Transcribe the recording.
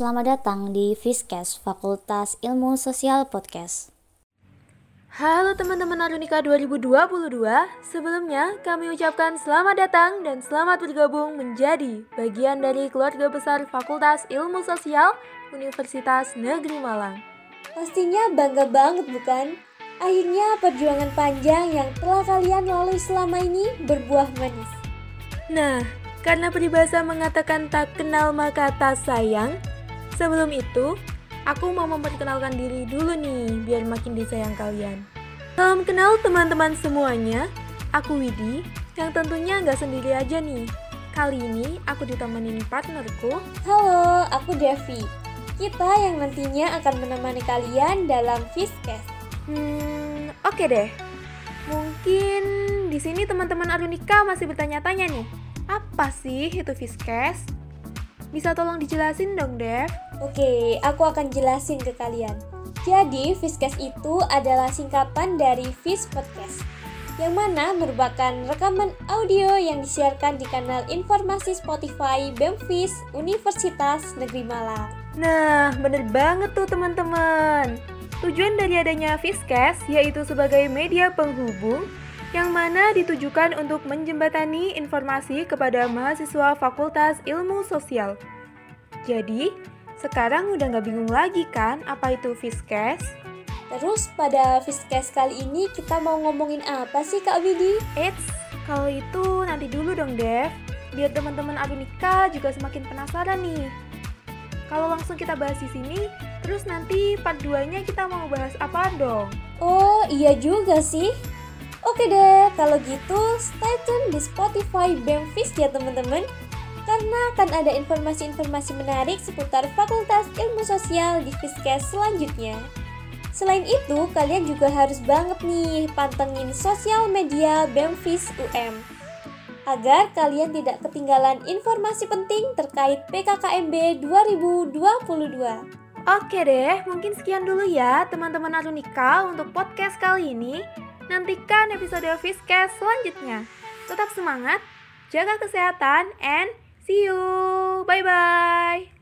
selamat datang di Fiskes Fakultas Ilmu Sosial Podcast. Halo teman-teman Arunika 2022, sebelumnya kami ucapkan selamat datang dan selamat bergabung menjadi bagian dari keluarga besar Fakultas Ilmu Sosial Universitas Negeri Malang. Pastinya bangga banget bukan? Akhirnya perjuangan panjang yang telah kalian lalui selama ini berbuah manis. Nah, karena peribahasa mengatakan tak kenal maka tak sayang, Sebelum itu, aku mau memperkenalkan diri dulu nih, biar makin disayang kalian. Salam kenal teman-teman semuanya, aku Widi, yang tentunya nggak sendiri aja nih. Kali ini aku ditemenin partnerku. Halo, aku Devi. Kita yang nantinya akan menemani kalian dalam Fiskes. Hmm, oke okay deh. Mungkin di sini teman-teman Arunika masih bertanya-tanya nih, apa sih itu Fiskes? Bisa tolong dijelasin dong, Dev? Oke, aku akan jelasin ke kalian. Jadi, Fiskes itu adalah singkatan dari Fish Podcast, yang mana merupakan rekaman audio yang disiarkan di kanal informasi Spotify BEMFIS Universitas Negeri Malang. Nah, bener banget tuh teman-teman. Tujuan dari adanya Fiskes yaitu sebagai media penghubung yang mana ditujukan untuk menjembatani informasi kepada mahasiswa Fakultas Ilmu Sosial. Jadi, sekarang udah nggak bingung lagi kan apa itu Fiskes? Terus pada Fiskes kali ini kita mau ngomongin apa sih Kak Widi? Eits, kalau itu nanti dulu dong Dev. Biar teman-teman Adunika juga semakin penasaran nih. Kalau langsung kita bahas di sini, terus nanti part 2-nya kita mau bahas apa dong? Oh iya juga sih. Oke deh, kalau gitu stay tune di Spotify BEMFIS ya teman-teman karena akan ada informasi-informasi menarik seputar Fakultas Ilmu Sosial di Fiskes selanjutnya. Selain itu, kalian juga harus banget nih pantengin sosial media BEMFIS UM agar kalian tidak ketinggalan informasi penting terkait PKKMB 2022. Oke deh, mungkin sekian dulu ya teman-teman Arunika untuk podcast kali ini. Nantikan episode Fiskes selanjutnya. Tetap semangat, jaga kesehatan, and See you. Bye bye.